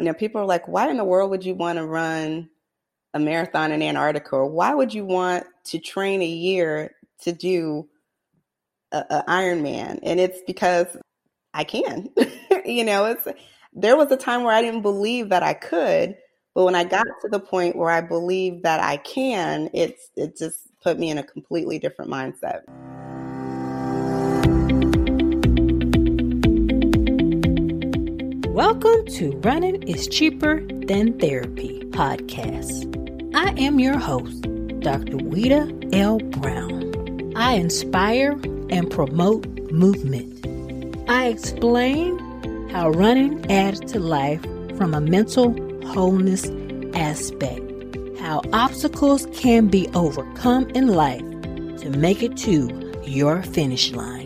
You know, people are like, why in the world would you want to run a marathon in Antarctica? Or why would you want to train a year to do a, Ironman? And it's because I can. you know, it's there was a time where I didn't believe that I could, but when I got to the point where I believe that I can, it's it just put me in a completely different mindset. Welcome to Running is Cheaper Than Therapy podcast. I am your host, Dr. Wita L. Brown. I inspire and promote movement. I explain how running adds to life from a mental wholeness aspect, how obstacles can be overcome in life to make it to your finish line.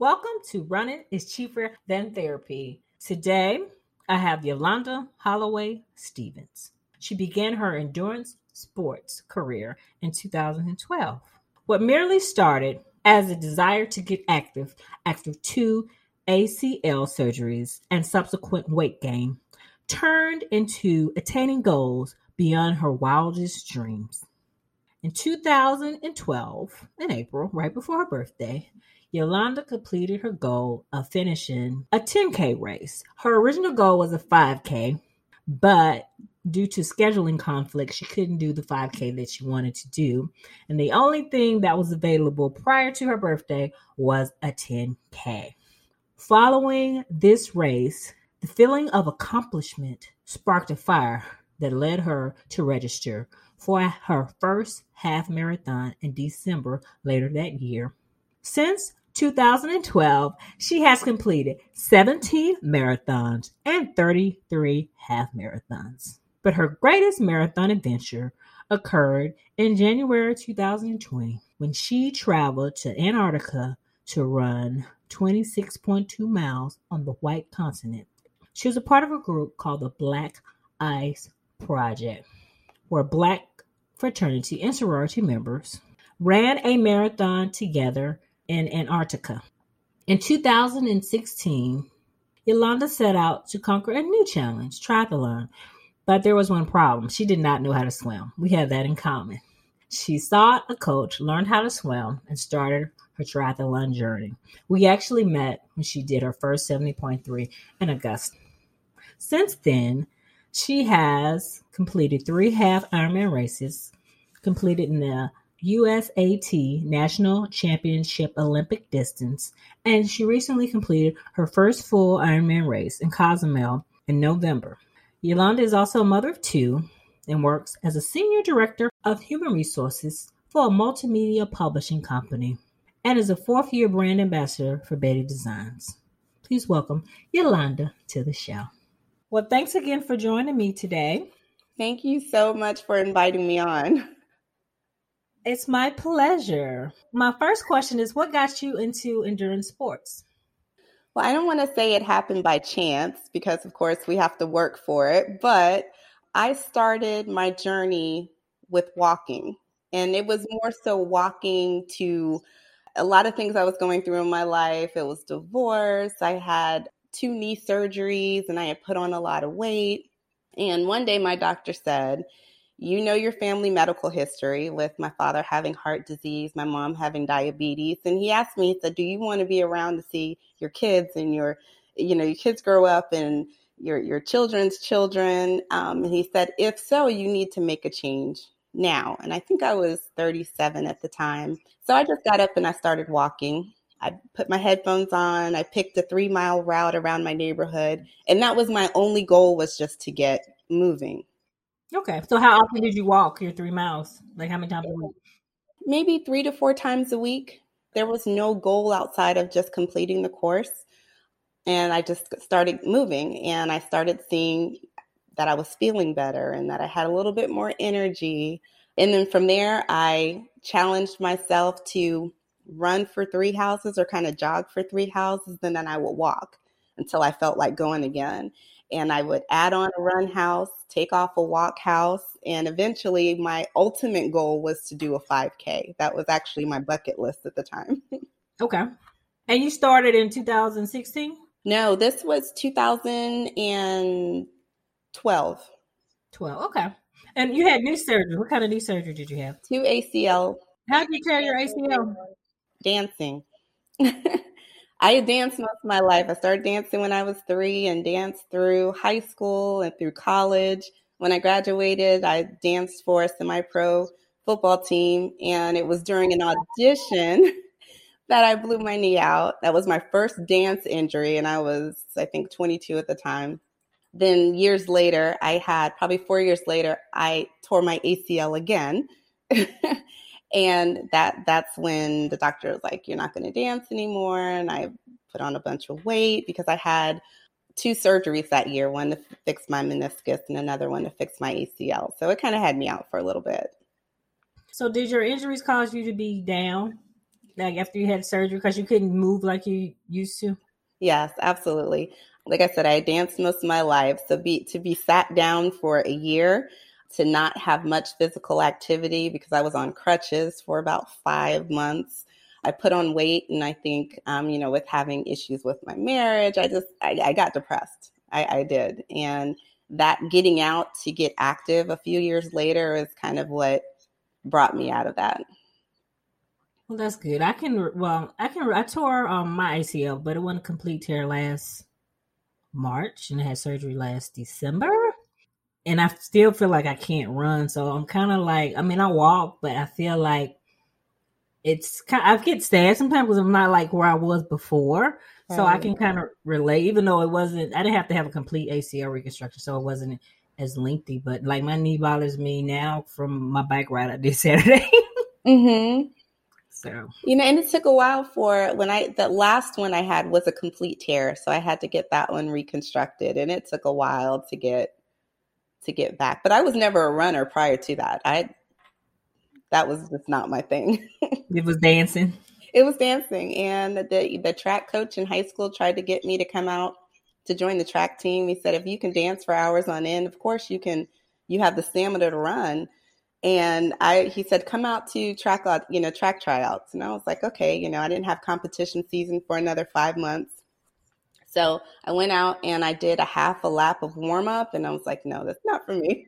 Welcome to Running is Cheaper Than Therapy. Today, I have Yolanda Holloway Stevens. She began her endurance sports career in 2012. What merely started as a desire to get active after two ACL surgeries and subsequent weight gain turned into attaining goals beyond her wildest dreams. In 2012, in April, right before her birthday, Yolanda completed her goal of finishing a 10K race. Her original goal was a 5K, but due to scheduling conflicts, she couldn't do the 5K that she wanted to do. And the only thing that was available prior to her birthday was a 10K. Following this race, the feeling of accomplishment sparked a fire that led her to register for her first half marathon in December later that year. Since 2012, she has completed 17 marathons and 33 half marathons. But her greatest marathon adventure occurred in January 2020 when she traveled to Antarctica to run 26.2 miles on the White Continent. She was a part of a group called the Black Ice Project, where Black fraternity and sorority members ran a marathon together in Antarctica. In 2016, Yolanda set out to conquer a new challenge, triathlon, but there was one problem. She did not know how to swim. We have that in common. She sought a coach, learned how to swim, and started her triathlon journey. We actually met when she did her first 70.3 in Augusta. Since then, she has completed three half Ironman races, completed in the USAT National Championship Olympic distance, and she recently completed her first full Ironman race in Cozumel in November. Yolanda is also a mother of two and works as a senior director of human resources for a multimedia publishing company and is a fourth year brand ambassador for Betty Designs. Please welcome Yolanda to the show. Well, thanks again for joining me today. Thank you so much for inviting me on. It's my pleasure. My first question is what got you into endurance sports? Well, I don't want to say it happened by chance because, of course, we have to work for it, but I started my journey with walking. And it was more so walking to a lot of things I was going through in my life. It was divorce. I had two knee surgeries and I had put on a lot of weight. And one day my doctor said, you know your family medical history with my father having heart disease, my mom having diabetes. And he asked me, he said, Do you want to be around to see your kids and your, you know, your kids grow up and your your children's children? Um, and he said, if so, you need to make a change now. And I think I was 37 at the time. So I just got up and I started walking. I put my headphones on. I picked a three mile route around my neighborhood. And that was my only goal was just to get moving. Okay. So how often did you walk your three miles? Like how many times a week? Maybe three to four times a week. There was no goal outside of just completing the course. And I just started moving and I started seeing that I was feeling better and that I had a little bit more energy. And then from there, I challenged myself to run for three houses or kind of jog for three houses. And then I would walk until I felt like going again and I would add on a run house, take off a walk house, and eventually my ultimate goal was to do a 5K. That was actually my bucket list at the time. okay. And you started in 2016? No, this was 2012. 12. Okay. And you had knee surgery. What kind of knee surgery did you have? Two ACL. How did you tear your ACL? Dancing. I danced most of my life. I started dancing when I was three and danced through high school and through college. When I graduated, I danced for a semi pro football team, and it was during an audition that I blew my knee out. That was my first dance injury, and I was, I think, 22 at the time. Then years later, I had probably four years later, I tore my ACL again. and that that's when the doctor was like, You're not gonna dance anymore. And I put on a bunch of weight because I had two surgeries that year, one to fix my meniscus and another one to fix my ACL. So it kind of had me out for a little bit. So did your injuries cause you to be down? Like after you had surgery because you couldn't move like you used to? Yes, absolutely like I said, I danced most of my life. So be to be sat down for a year, to not have much physical activity because I was on crutches for about five months. I put on weight, and I think, um, you know, with having issues with my marriage, I just I, I got depressed. I, I did, and that getting out to get active a few years later is kind of what brought me out of that. Well, that's good. I can well, I can I tore um, my ACL, but it wasn't complete tear last March and I had surgery last December. And I still feel like I can't run. So I'm kind of like, I mean, I walk, but I feel like it's kind Of, I get sad sometimes because I'm not like where I was before. So I can kind of relate, even though it wasn't, I didn't have to have a complete ACL reconstruction. So it wasn't as lengthy, but like my knee bothers me now from my bike ride I did Saturday. mm-hmm. So you know, and it took a while for when I the last one I had was a complete tear, so I had to get that one reconstructed, and it took a while to get to get back. But I was never a runner prior to that. I that was just not my thing. it was dancing. It was dancing, and the the track coach in high school tried to get me to come out to join the track team. He said, if you can dance for hours on end, of course you can. You have the stamina to run and I he said come out to track out you know track tryouts and I was like okay you know I didn't have competition season for another 5 months so I went out and I did a half a lap of warm up and I was like no that's not for me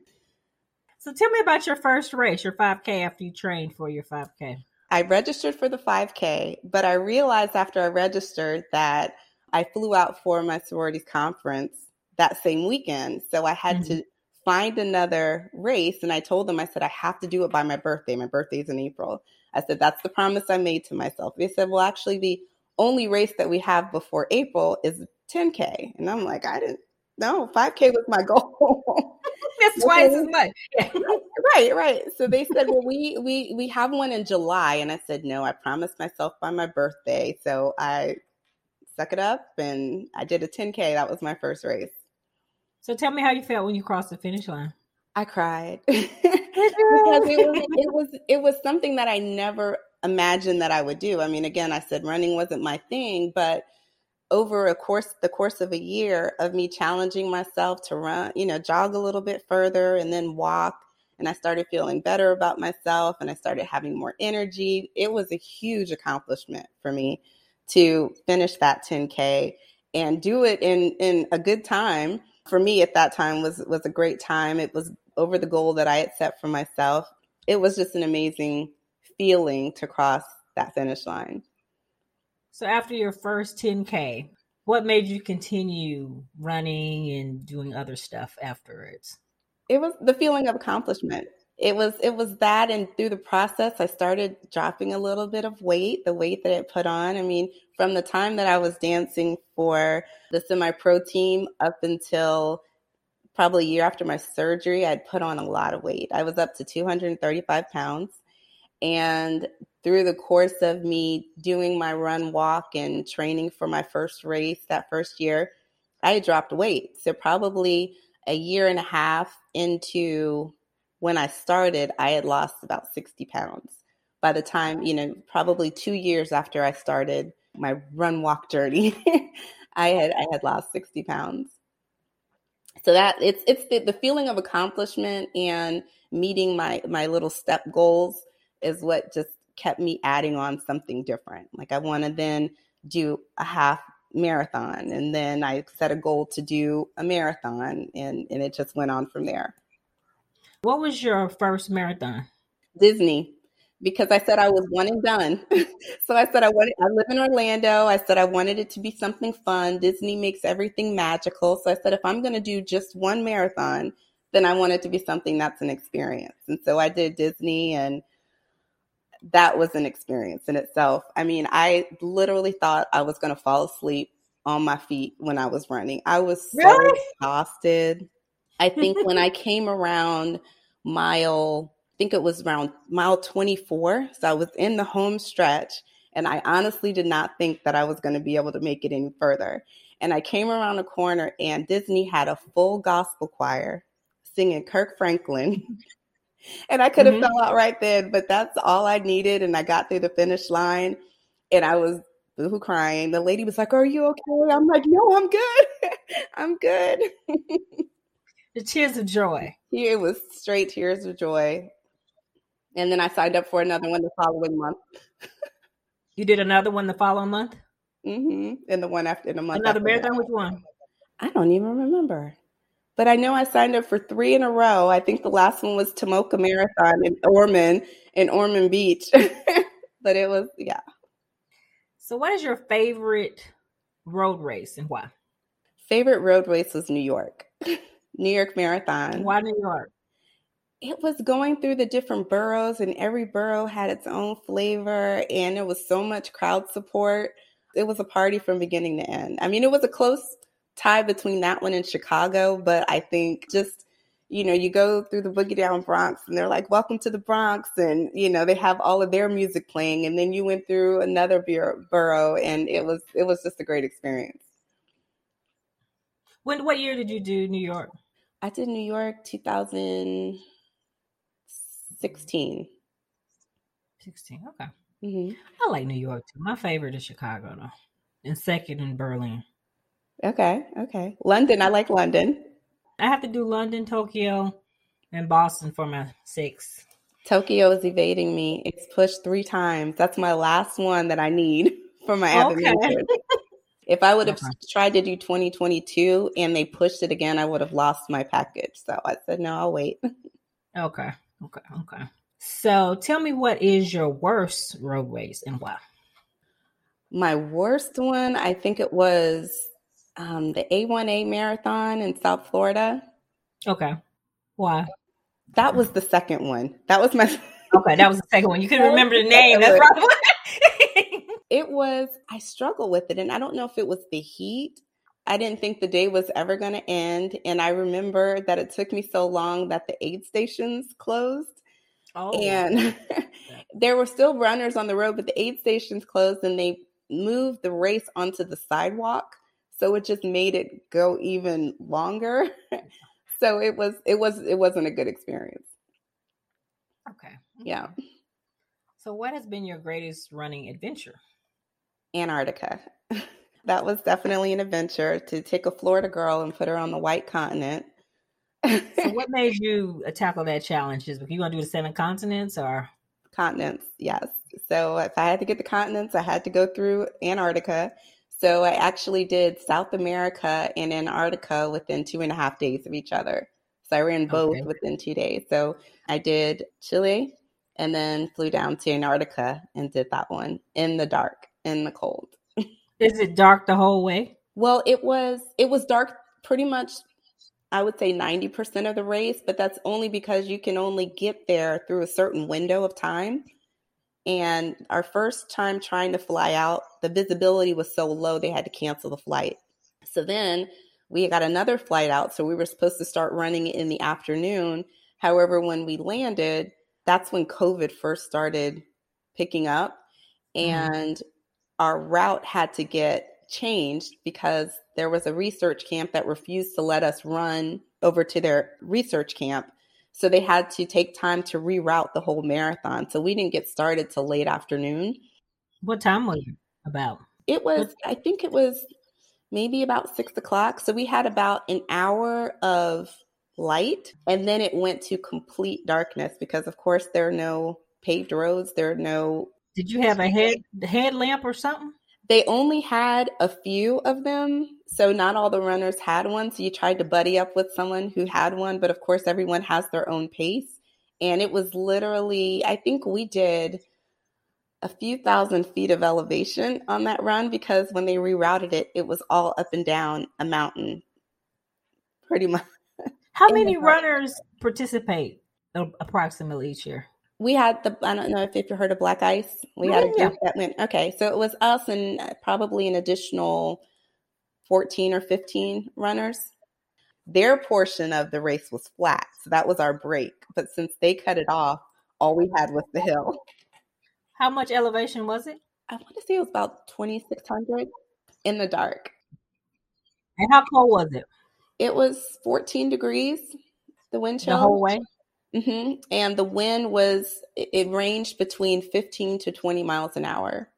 so tell me about your first race your 5k after you trained for your 5k I registered for the 5k but I realized after I registered that I flew out for my sororities conference that same weekend so I had mm-hmm. to find another race. And I told them, I said, I have to do it by my birthday. My birthday's in April. I said, that's the promise I made to myself. They said, well, actually, the only race that we have before April is 10K. And I'm like, I didn't know. 5K was my goal. That's twice as much. Yeah. right, right. So they said, well, we, we, we have one in July. And I said, no, I promised myself by my birthday. So I suck it up and I did a 10K. That was my first race. So tell me how you felt when you crossed the finish line. I cried because it was, it was it was something that I never imagined that I would do. I mean, again, I said running wasn't my thing, but over a course the course of a year of me challenging myself to run, you know, jog a little bit further and then walk, and I started feeling better about myself and I started having more energy. It was a huge accomplishment for me to finish that 10k and do it in in a good time for me at that time was was a great time. It was over the goal that I had set for myself. It was just an amazing feeling to cross that finish line. So after your first 10K, what made you continue running and doing other stuff afterwards? It was the feeling of accomplishment it was it was that and through the process i started dropping a little bit of weight the weight that it put on i mean from the time that i was dancing for the semi pro team up until probably a year after my surgery i'd put on a lot of weight i was up to 235 pounds and through the course of me doing my run walk and training for my first race that first year i dropped weight so probably a year and a half into when I started, I had lost about 60 pounds. By the time, you know, probably two years after I started my run walk journey, I had I had lost 60 pounds. So that it's it's the, the feeling of accomplishment and meeting my my little step goals is what just kept me adding on something different. Like I want to then do a half marathon. And then I set a goal to do a marathon and, and it just went on from there. What was your first marathon? Disney, because I said I was one and done. so I said I wanted I live in Orlando. I said I wanted it to be something fun. Disney makes everything magical. So I said if I'm gonna do just one marathon, then I want it to be something that's an experience. And so I did Disney and that was an experience in itself. I mean, I literally thought I was going to fall asleep on my feet when I was running. I was so really? exhausted. I think when I came around mile, I think it was around mile 24. So I was in the home stretch and I honestly did not think that I was going to be able to make it any further. And I came around a corner and Disney had a full gospel choir singing Kirk Franklin and I could have mm-hmm. fell out right then, but that's all I needed. And I got through the finish line and I was boohoo crying. The lady was like, Are you okay? I'm like, No, I'm good. I'm good. the tears of joy. It was straight tears of joy. And then I signed up for another one the following month. you did another one the following month? Mm-hmm. And the one after in a month. Another marathon, which one? I don't even remember. But I know I signed up for three in a row. I think the last one was Tomoka Marathon in Ormond, in Ormond Beach. but it was, yeah. So, what is your favorite road race and why? Favorite road race was New York, New York Marathon. Why New York? It was going through the different boroughs, and every borough had its own flavor, and there was so much crowd support. It was a party from beginning to end. I mean, it was a close tie between that one and Chicago, but I think just you know, you go through the Boogie Down Bronx and they're like, Welcome to the Bronx. And, you know, they have all of their music playing. And then you went through another borough and it was, it was just a great experience. When, what year did you do New York? I did New York 2016. 16. Okay. Mm-hmm. I like New York too. My favorite is Chicago though. And second in Berlin. Okay, okay. London, I like London. I have to do London, Tokyo, and Boston for my six. Tokyo is evading me. It's pushed three times. That's my last one that I need for my okay. if I would have okay. tried to do 2022 and they pushed it again, I would have lost my package. So I said, no, I'll wait. Okay. Okay. Okay. So tell me what is your worst roadways and why? My worst one, I think it was um, the A1A marathon in South Florida. Okay. Why? That was the second one. That was my. okay, that was the second one. You couldn't remember the name. That's right. it was, I struggle with it. And I don't know if it was the heat. I didn't think the day was ever going to end. And I remember that it took me so long that the aid stations closed. Oh. And there were still runners on the road, but the aid stations closed and they moved the race onto the sidewalk so it just made it go even longer. So it was it was it wasn't a good experience. Okay. Mm-hmm. Yeah. So what has been your greatest running adventure? Antarctica. That was definitely an adventure to take a florida girl and put her on the white continent. So what made you tackle that challenge? Is you to do the seven continents or? Continents yes. So if i had to get the continents i had to go through antarctica so I actually did South America and Antarctica within two and a half days of each other. So I ran both okay. within two days. So I did Chile and then flew down to Antarctica and did that one in the dark, in the cold. Is it dark the whole way? Well, it was it was dark pretty much I would say 90% of the race, but that's only because you can only get there through a certain window of time. And our first time trying to fly out, the visibility was so low they had to cancel the flight. So then we got another flight out. So we were supposed to start running in the afternoon. However, when we landed, that's when COVID first started picking up. Mm-hmm. And mm-hmm. our route had to get changed because there was a research camp that refused to let us run over to their research camp. So they had to take time to reroute the whole marathon. So we didn't get started till late afternoon. What time was it about? It was, I think it was maybe about six o'clock. So we had about an hour of light and then it went to complete darkness because of course there are no paved roads. There are no Did you have a head headlamp or something? They only had a few of them, so not all the runners had one. So you tried to buddy up with someone who had one, but of course, everyone has their own pace. And it was literally, I think we did a few thousand feet of elevation on that run because when they rerouted it, it was all up and down a mountain, pretty much. How many runners participate approximately each year? We had the, I don't know if you've heard of Black Ice. We had a group that went, okay, so it was us and uh, probably an additional 14 or 15 runners. Their portion of the race was flat, so that was our break. But since they cut it off, all we had was the hill. How much elevation was it? I want to say it was about 2,600 in the dark. And how cold was it? It was 14 degrees, the wind chill. The whole way? Mm-hmm. And the wind was, it ranged between 15 to 20 miles an hour.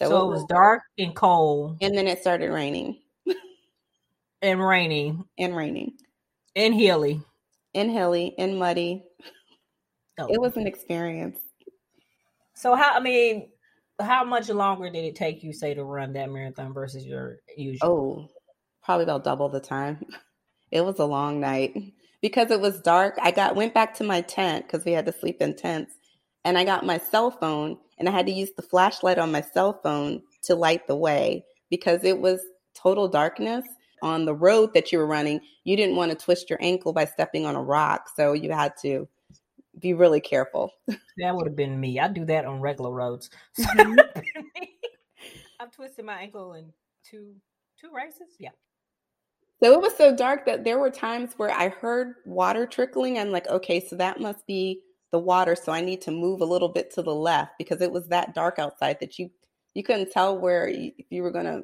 So, so it was dark and cold. And then it started raining. and raining. And raining. And hilly. And hilly and muddy. Oh. It was an experience. So how I mean, how much longer did it take you, say, to run that marathon versus your usual? Oh, probably about double the time. It was a long night because it was dark. I got went back to my tent because we had to sleep in tents, and I got my cell phone and I had to use the flashlight on my cell phone to light the way because it was total darkness on the road that you were running. You didn't want to twist your ankle by stepping on a rock, so you had to be really careful. That would have been me. I do that on regular roads. So mm-hmm. I've twisted my ankle in two two races. Yeah. So it was so dark that there were times where I heard water trickling. I'm like, okay, so that must be the water. So I need to move a little bit to the left because it was that dark outside that you you couldn't tell where you, if you were gonna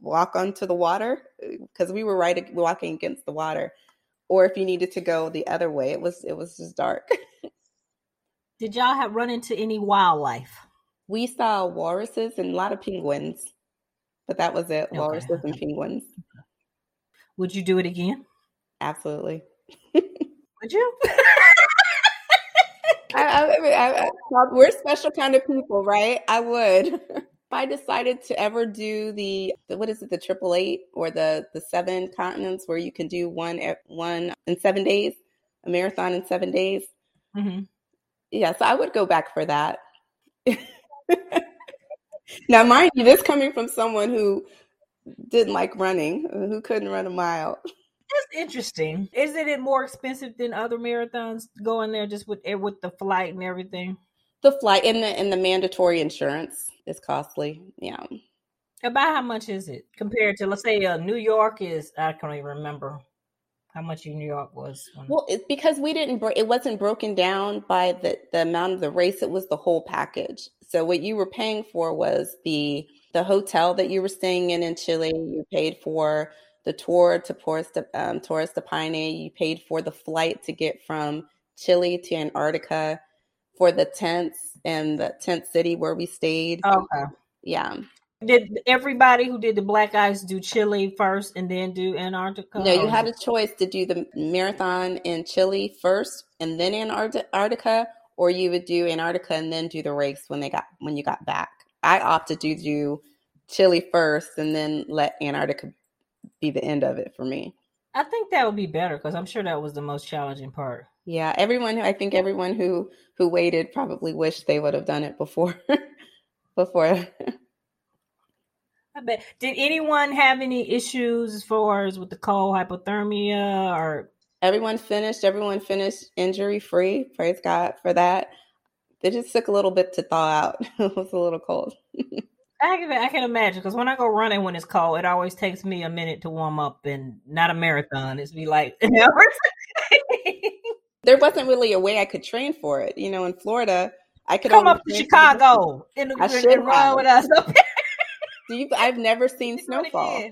walk onto the water uh, because we were right walking against the water or if you needed to go the other way. It was it was just dark. Did y'all have run into any wildlife? We saw walruses and a lot of penguins, but that was it. Walruses okay. and penguins. Would you do it again? Absolutely. Would you? I, I, I, we're special kind of people, right? I would. If I decided to ever do the, the what is it the triple eight or the the seven continents where you can do one at one in seven days, a marathon in seven days. Mm-hmm. Yeah, so I would go back for that. now, mind you, this coming from someone who didn't like running, who couldn't run a mile. That's interesting. Isn't it more expensive than other marathons going there just with eh, with the flight and everything? The flight and the and the mandatory insurance is costly. Yeah. About how much is it compared to let's say uh, New York is I can't even remember how much New York was. Well, it's because we didn't it wasn't broken down by the the amount of the race. It was the whole package. So what you were paying for was the the hotel that you were staying in in Chile. You paid for the tour to Torres de, um, Torres de Paine. You paid for the flight to get from Chile to Antarctica for the tents and the tent city where we stayed. Okay. Yeah. Did everybody who did the Black Ice do Chile first and then do Antarctica? No, you had a choice to do the marathon in Chile first and then Antarctica, or you would do Antarctica and then do the race when they got when you got back. I opted to do Chile first and then let Antarctica be the end of it for me. I think that would be better because I'm sure that was the most challenging part. Yeah, everyone. I think everyone who who waited probably wished they would have done it before. before. I bet. Did anyone have any issues as far as with the cold, hypothermia, or everyone finished? Everyone finished injury free. Praise God for that. It just took a little bit to thaw out. it was a little cold. I can I can imagine because when I go running when it's cold, it always takes me a minute to warm up, and not a marathon. It's be like there wasn't really a way I could train for it. You know, in Florida, I could come up to Chicago and, I should and run with us. Do you? I've never seen snowfall.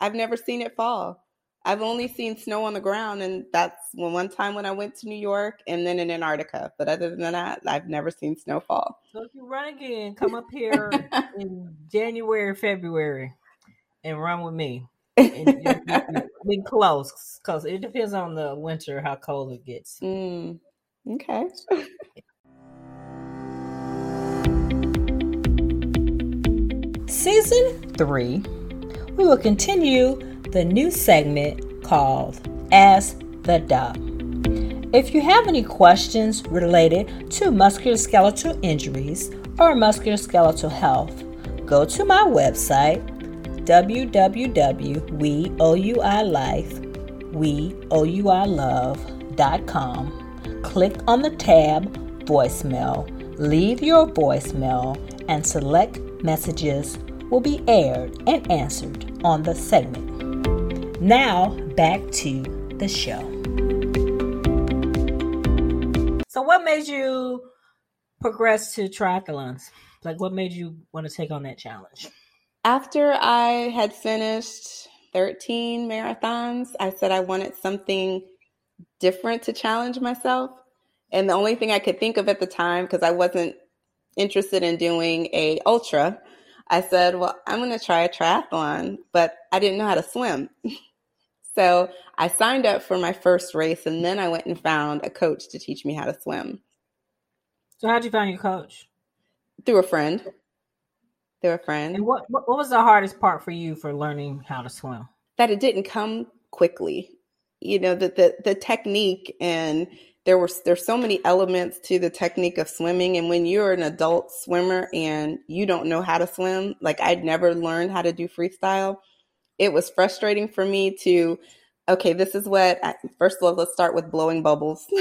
I've never seen it fall. I've only seen snow on the ground, and that's when one time when I went to New York and then in Antarctica. But other than that, I've never seen snowfall. So if you run again, come up here in January, February, and run with me. Be close because it depends on the winter how cold it gets. Mm, okay. season three, we will continue the new segment called Ask the Doc. If you have any questions related to musculoskeletal injuries or musculoskeletal health, go to my website www.weouilife.com. Click on the tab Voicemail, leave your voicemail, and select messages will be aired and answered on the segment. Now, back to the show. So, what made you progress to triathlons? Like, what made you want to take on that challenge? After I had finished 13 marathons, I said I wanted something different to challenge myself. And the only thing I could think of at the time, because I wasn't interested in doing a ultra, I said, well, I'm going to try a triathlon, but I didn't know how to swim. so I signed up for my first race and then I went and found a coach to teach me how to swim. So how'd you find your coach? Through a friend. Through a friend. And what what was the hardest part for you for learning how to swim? That it didn't come quickly. You know, the the, the technique and there were there's so many elements to the technique of swimming and when you're an adult swimmer and you don't know how to swim like i'd never learned how to do freestyle it was frustrating for me to okay this is what I, first of all let's start with blowing bubbles.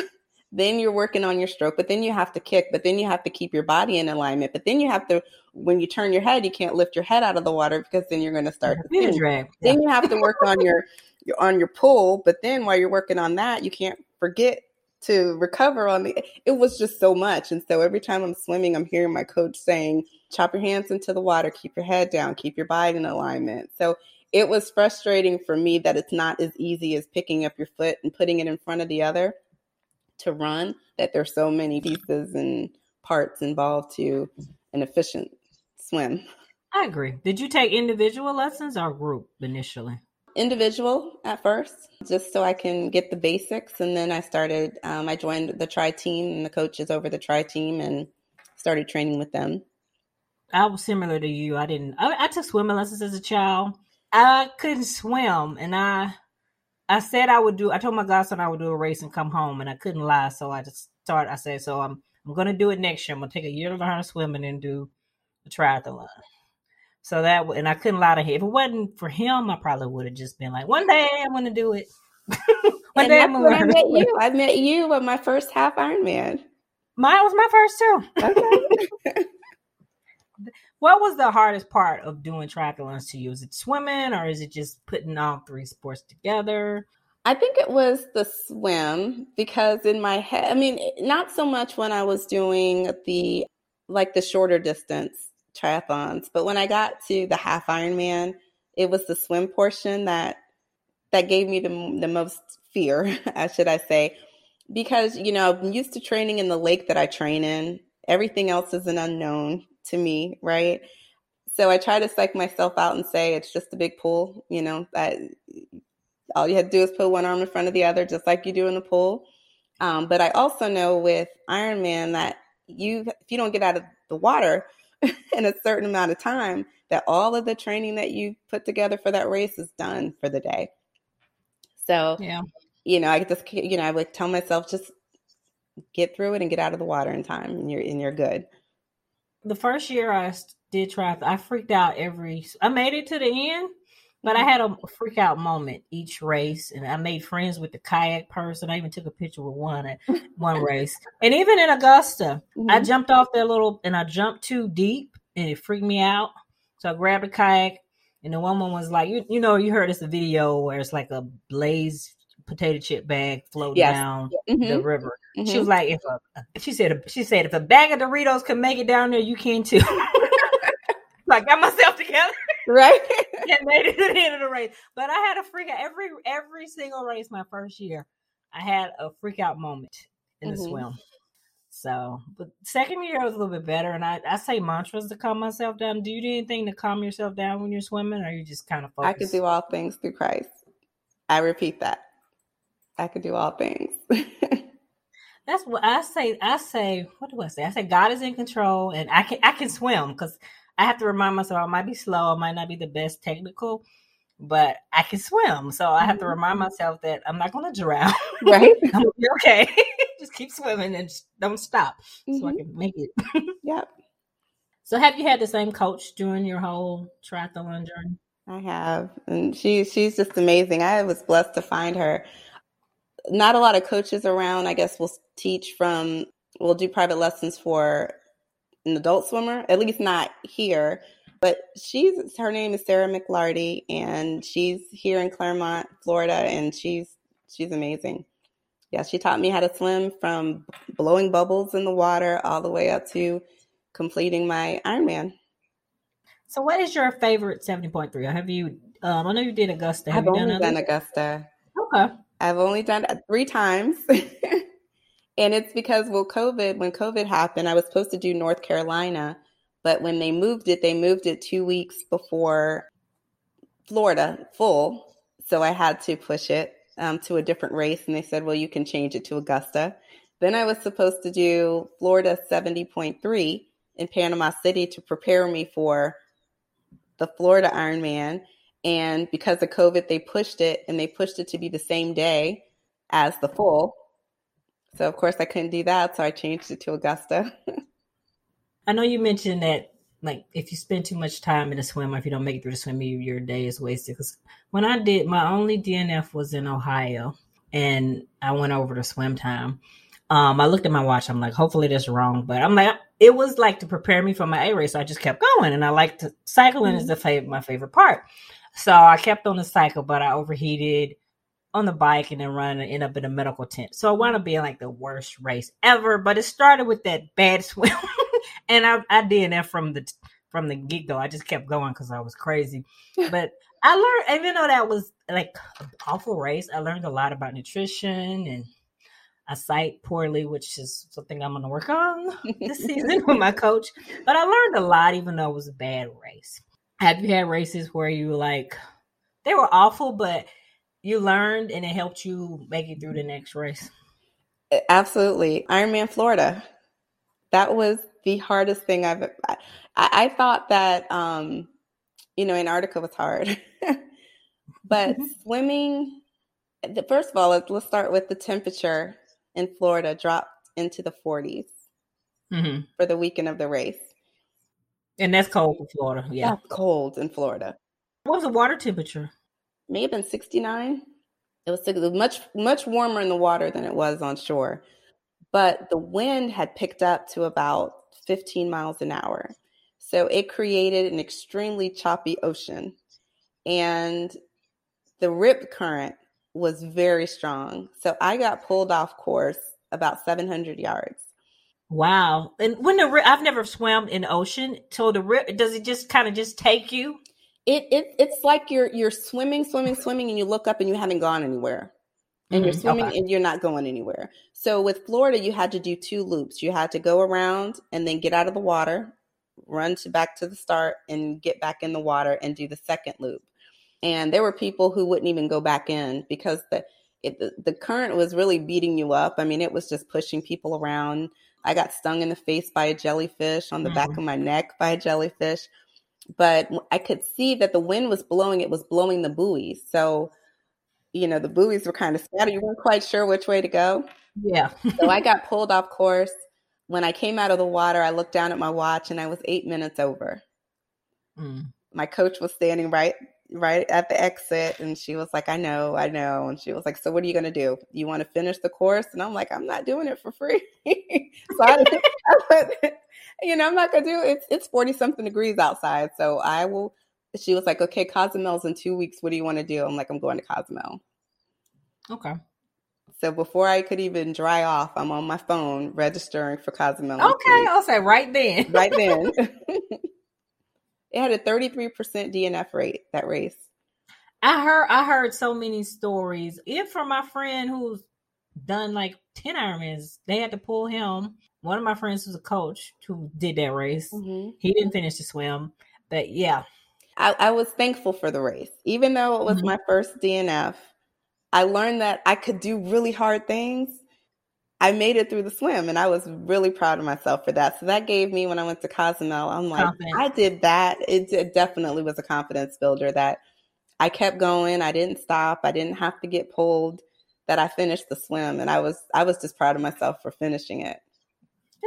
Then you're working on your stroke but then you have to kick but then you have to keep your body in alignment but then you have to when you turn your head you can't lift your head out of the water because then you're going to start to yeah. then you have to work on your, your on your pull but then while you're working on that you can't forget to recover on the it was just so much. And so every time i'm swimming i'm hearing my coach saying chop your hands into the water keep your head down keep your body in alignment. So it was frustrating for me that it's not as easy as picking up your foot and putting it in front of the other to run that there's so many pieces and parts involved to an efficient swim i agree did you take individual lessons or group initially individual at first, just so I can get the basics. And then I started, um, I joined the tri team and the coaches over the tri team and started training with them. I was similar to you. I didn't, I, I took swimming lessons as a child. I couldn't swim and I, I said I would do, I told my godson I would do a race and come home and I couldn't lie. So I just started, I said, so I'm, I'm going to do it next year. I'm going to take a year to learn how to swim and then do a triathlon. So that and I couldn't lie to him. If it wasn't for him, I probably would have just been like, one day I'm gonna do it. one and day I'm gonna learn. I met you. I met you at my first half Ironman. Mine was my first too. Okay. what was the hardest part of doing triathlons to you? Is it swimming or is it just putting all three sports together? I think it was the swim because in my head, I mean, not so much when I was doing the like the shorter distance triathlons. But when I got to the half Ironman, it was the swim portion that that gave me the the most fear, I should I say, because you know I'm used to training in the lake that I train in. Everything else is an unknown to me, right? So I try to psych myself out and say it's just a big pool. You know, that all you have to do is put one arm in front of the other, just like you do in the pool. Um, but I also know with Ironman that you, if you don't get out of the water, in a certain amount of time that all of the training that you put together for that race is done for the day. So, yeah, you know, I just, you know, I would tell myself just get through it and get out of the water in time and you're, and you're good. The first year I did try, I freaked out every, I made it to the end, but I had a freak out moment each race, and I made friends with the kayak person. I even took a picture with one at one race, and even in Augusta, mm-hmm. I jumped off that little, and I jumped too deep, and it freaked me out. So I grabbed a kayak, and the woman was like, "You, you know, you heard this a video where it's like a blaze potato chip bag floating yes. down mm-hmm. the river." Mm-hmm. She was like, "If a," she said, "She said if a bag of Doritos can make it down there, you can too." like got myself together. Right. and made it to the end of the race. But I had a freak out every every single race my first year. I had a freak out moment in mm-hmm. the swim. So, but second year was a little bit better, and I, I say mantras to calm myself down. Do you do anything to calm yourself down when you're swimming, or you just kind of focus? I can do all things through Christ. I repeat that. I could do all things. That's what I say. I say, what do I say? I say God is in control, and I can I can swim because I have to remind myself I might be slow, I might not be the best technical, but I can swim. So I have to mm-hmm. remind myself that I'm not going to drown. Right. I'm okay. just keep swimming and don't stop mm-hmm. so I mm-hmm. can make it. yep. So have you had the same coach during your whole triathlon journey? I have. And she she's just amazing. I was blessed to find her. Not a lot of coaches around, I guess, we'll teach from we'll do private lessons for an adult swimmer, at least not here. But she's her name is Sara McLarty, and she's here in Clermont, Florida, and she's she's amazing. Yeah, she taught me how to swim from blowing bubbles in the water all the way up to completing my Ironman. So, what is your favorite seventy point three? Have you? Um, I know you did Augusta. Have I've you only done, done Augusta. Okay. I've only done it three times. and it's because, well, COVID, when COVID happened, I was supposed to do North Carolina but when they moved it, they moved it two weeks before Florida full. So I had to push it um, to a different race. And they said, well, you can change it to Augusta. Then I was supposed to do Florida 70.3 in Panama City to prepare me for the Florida Ironman. And because of COVID, they pushed it and they pushed it to be the same day as the full. So, of course, I couldn't do that. So I changed it to Augusta. I know you mentioned that like if you spend too much time in a swim or if you don't make it through the swim, your day is wasted. Because when I did my only DNF was in Ohio, and I went over to swim time. Um, I looked at my watch. I'm like, hopefully that's wrong, but I'm like, it was like to prepare me for my A race. So I just kept going, and I like to cycling mm-hmm. is the favorite, my favorite part. So I kept on the cycle, but I overheated on the bike and then run and end up in a medical tent. So I wound up being like the worst race ever. But it started with that bad swim and I, I did that from the from the get go. I just kept going because I was crazy. But I learned, even though that was like an awful race, I learned a lot about nutrition and I sight poorly, which is something I'm going to work on this season with my coach. But I learned a lot, even though it was a bad race. Have you had races where you like they were awful, but you learned and it helped you make it through the next race? Absolutely. Ironman Florida. That was the hardest thing I've. I, I thought that um, you know Antarctica was hard, but mm-hmm. swimming. The, first of all, let's, let's start with the temperature in Florida dropped into the 40s mm-hmm. for the weekend of the race. And that's cold in Florida. Yeah. That's cold in Florida. What was the water temperature? May have been 69. It was much much warmer in the water than it was on shore. But the wind had picked up to about 15 miles an hour. So it created an extremely choppy ocean. And the rip current was very strong. So I got pulled off course about 700 yards. Wow. And when the I've never swam in ocean, so the rip does it just kind of just take you? It, it it's like you're you're swimming, swimming, swimming, and you look up and you haven't gone anywhere and mm-hmm. you're swimming okay. and you're not going anywhere. So with Florida, you had to do two loops. You had to go around and then get out of the water, run to back to the start and get back in the water and do the second loop. And there were people who wouldn't even go back in because the it, the, the current was really beating you up. I mean, it was just pushing people around. I got stung in the face by a jellyfish, on the mm-hmm. back of my neck by a jellyfish. But I could see that the wind was blowing, it was blowing the buoys. So you know, the buoys were kind of scattered. You weren't quite sure which way to go. Yeah. so I got pulled off course. When I came out of the water, I looked down at my watch and I was eight minutes over. Mm. My coach was standing right right at the exit and she was like, I know, I know. And she was like, So what are you gonna do? You want to finish the course? And I'm like, I'm not doing it for free. so I, I, you know, I'm not gonna do it. It's it's 40 something degrees outside. So I will she was like, okay, Cozumel's in two weeks. What do you want to do? I'm like, I'm going to Cozumel. Okay. So before I could even dry off, I'm on my phone registering for Cozumel. Okay, I'll say right then. right then. It had a 33% DNF rate, that race. I heard I heard so many stories. Even from my friend who's done like 10 Ironmans, they had to pull him. One of my friends was a coach who did that race. Mm-hmm. He didn't finish the swim. But yeah, I, I was thankful for the race. Even though it was mm-hmm. my first DNF, I learned that I could do really hard things I made it through the swim and I was really proud of myself for that. So that gave me when I went to Cozumel, I'm like. I did that. It, it, definitely was a confidence builder that I kept going. I didn't stop. I didn't have to get pulled that I finished the swim and I was I was just proud of myself for finishing it.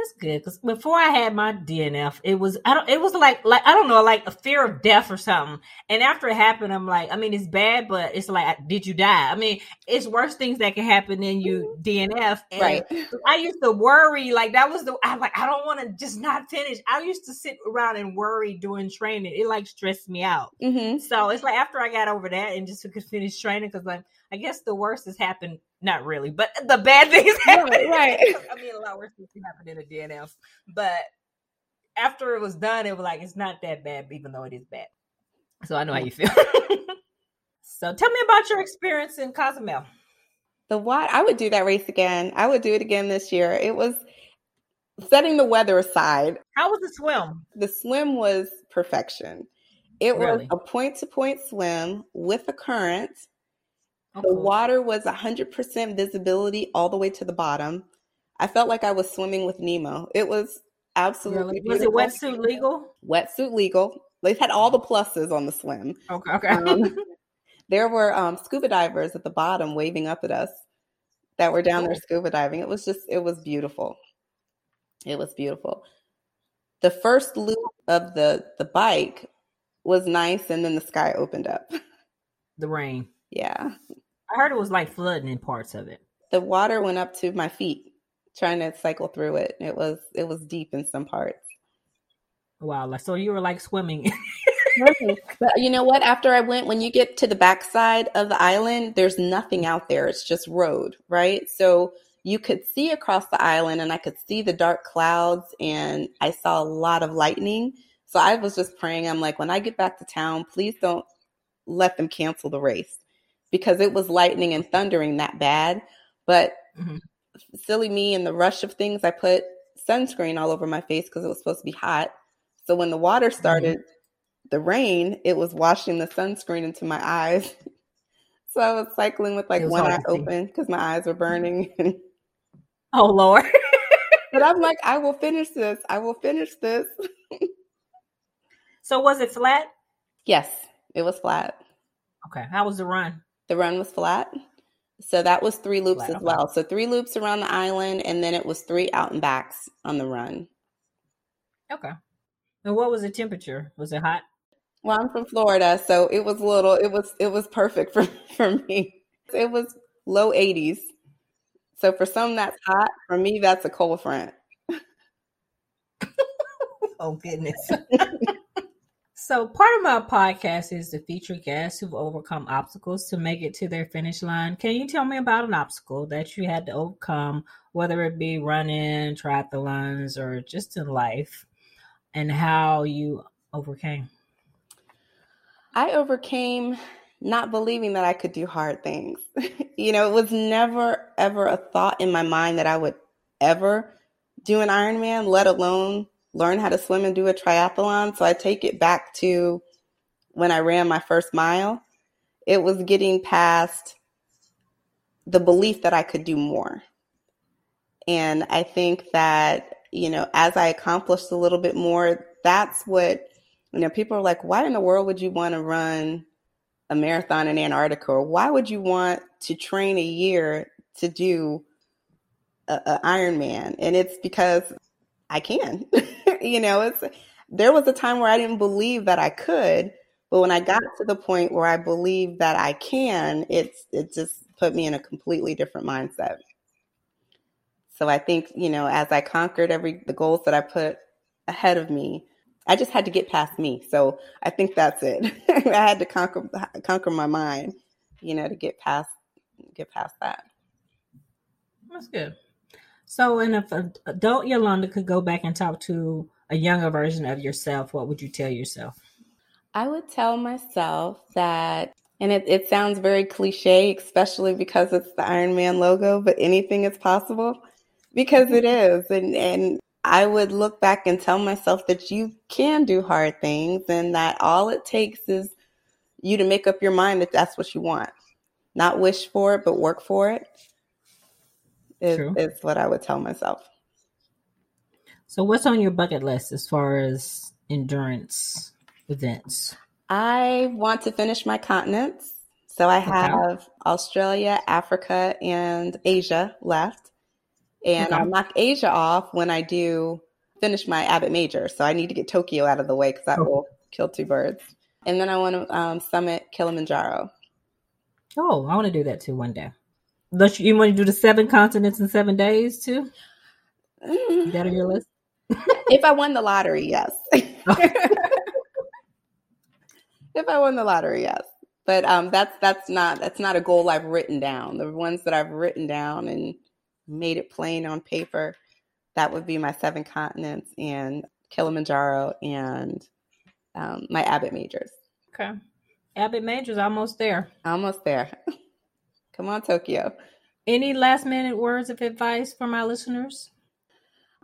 That's good because before I had my DNF, it was I don't it was like like I don't know like a fear of death or something. And after it happened, I'm like, I mean, it's bad, but it's like, did you die? I mean, it's worse things that can happen than you DNF. And right. I used to worry like that was the I like I don't want to just not finish. I used to sit around and worry doing training. It like stressed me out. Mm-hmm. So it's like after I got over that and just could finish training because like I guess the worst has happened not really, but the bad things happen. Right, right. I mean, a lot worse things happen in a DNF. But after it was done, it was like it's not that bad, even though it is bad. So I know how you feel. so tell me about your experience in Cozumel. The what? I would do that race again. I would do it again this year. It was setting the weather aside. How was the swim? The swim was perfection. It Really? was a point to point swim with a current. Oh, The water was 100% visibility all the way to the bottom. I felt like I was swimming with Nemo. It was absolutely Really? Was it wetsuit legal? Wetsuit legal. They had all the pluses on the swim. Okay, okay. Um, there were um, scuba divers at the bottom waving up at us that were down there scuba diving. It was just, it was beautiful. It was beautiful. The first loop of the the bike was nice, and then the sky opened up. the rain. Yeah, I heard it was like flooding in parts of it. the water went up to my feet trying to cycle through it. It was it was deep in some parts. Wow, like so you were like swimming. But you know what? After I went, when you get to the backside of the island, there's nothing out there. It's just road, right? So you could see across the island and I could see the dark clouds and I saw a lot of lightning. So I was just praying. I'm like, when I get back to town, please don't let them cancel the race because it was lightning and thundering that bad. But Mhm. silly me in the rush of things, I put sunscreen all over my face because it was supposed to be hot. So when the water started, the rain, it was washing the sunscreen into my eyes. so I was cycling with like one eye open because my eyes were burning. oh Lord. but I'm like, I will finish this. I will finish this. so was it flat? Yes, it was flat. Okay. How was the run? The run was flat. So that was three loops as well. So three loops around the island, and then it was three out and backs on the run. Okay. And what was the temperature? Was it hot? Well, I'm from Florida, so it was little. It was it was perfect for for me. It was low 80s. So for some that's hot. For me, that's a cold front. Oh goodness. so part of my podcast is to feature guests who've overcome obstacles to make it to their finish line. Can you tell me about an obstacle that you had to overcome, whether it be running, triathlons, or just in life, and how you overcame? I overcame not believing that I could do hard things. you know, it was never ever a thought in my mind that I would ever do an Ironman, let alone learn how to swim and do a triathlon. So I take it back to when I ran my first mile. It was getting past the belief that I could do more. And I think that, you know, as I accomplished a little bit more, that's what, you know, people are like, why in the world would you want to run a marathon in Antarctica? Or why would you want to train a year to do a, a Ironman? And it's because I can. you know, it's there was a time where I didn't believe that I could, but when I got mm-hmm. to the point where I believe that I can, it's it just put me in a completely different mindset. So I think, you know, as I conquered every the goals that I put ahead of me, I just had to get past me. So I think that's it. I had to conquer conquer my mind, you know, to get past get past that. That's good. So, and if adult Yolanda could go back and talk to a younger version of yourself, what would you tell yourself? I would tell myself that, and it, it sounds very cliche, especially because it's the Ironman logo, but anything is possible because it is. And, and I would look back and tell myself that you can do hard things and that all it takes is you to make up your mind that that's what you want. Not wish for it, but work for it. is, is what I would tell myself. So, what's on your bucket list as far as endurance events? I want to finish my continents. So, I have okay. Australia, Africa, and Asia left. And okay. I'll knock Asia off when I do finish my Abbott Major. So, I need to get Tokyo out of the way because that oh. will kill two birds. And then I want to um, summit Kilimanjaro. Oh, I want to do that too one day. Don't you, you want to do the seven continents in seven days too? Mm. That on your list? If I won the lottery, yes. if I won the lottery, yes. But um, that's that's not that's not a goal I've written down. The ones that I've written down and made it plain on paper, that would be my seven continents and Kilimanjaro and um, my Abbott majors. Okay, Abbott majors almost there. Almost there. Come on, Tokyo. Any last minute words of advice for my listeners?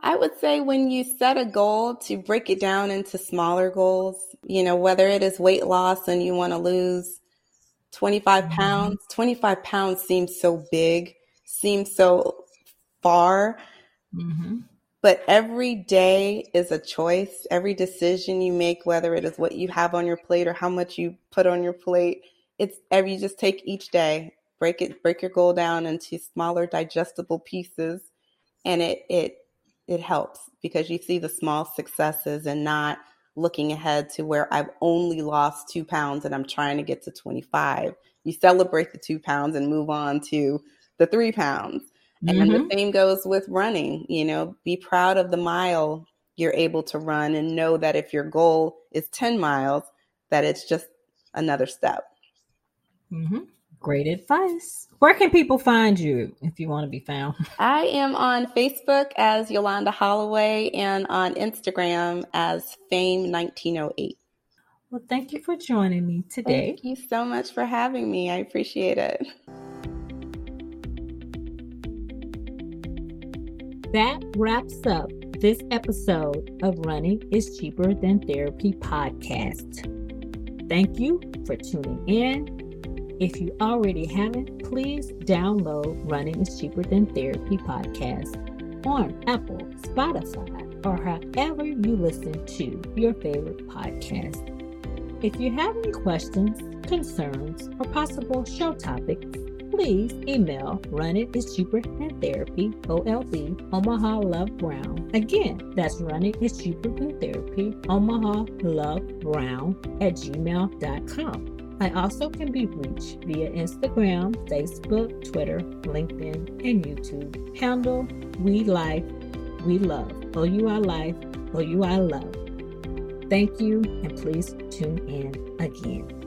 I would say when you set a goal to break it down into smaller goals, you know, whether it is weight loss and you want to lose 25 mm-hmm. pounds, 25 pounds seems so big, seems so far. Mm-hmm. But every day is a choice. Every decision you make, whether it is what you have on your plate or how much you put on your plate, it's every you just take each day, break it, break your goal down into smaller digestible pieces. And it, it it helps because you see the small successes and not looking ahead to where I've only lost two pounds and I'm trying to get to 25. You celebrate the two pounds and move on to the three pounds. Mm-hmm. And the mm-hmm. same goes with running. You know, be proud of the mile you're able to run and know that if your goal is 10 miles, that it's just another step. Mm-hmm. Great advice. Where can people find you if you want to be found? I am on Facebook as Yolanda Holloway and on Instagram as Fame1908. Well, thank you for joining me today. Thank you so much for having me. I appreciate it. That wraps up this episode of Running is Cheaper Than Therapy podcast. Thank you for tuning in if you already haven't, please download Running is Cheaper Than Therapy podcast on Apple, Spotify, or however you listen to your favorite podcast. If you have any questions, concerns, or possible show topics, please email Run It is Cheaper Than Therapy, OLB, Omaha Love Brown. Again, that's Run It is Cheaper Than Therapy, Omaha Love Brown at gmail.com. I also can be reached via Instagram, Facebook, Twitter, LinkedIn, and YouTube. Handle We Life, We Love. Oh, OUI Life, oh, OUI Love. Thank you, and please tune in again.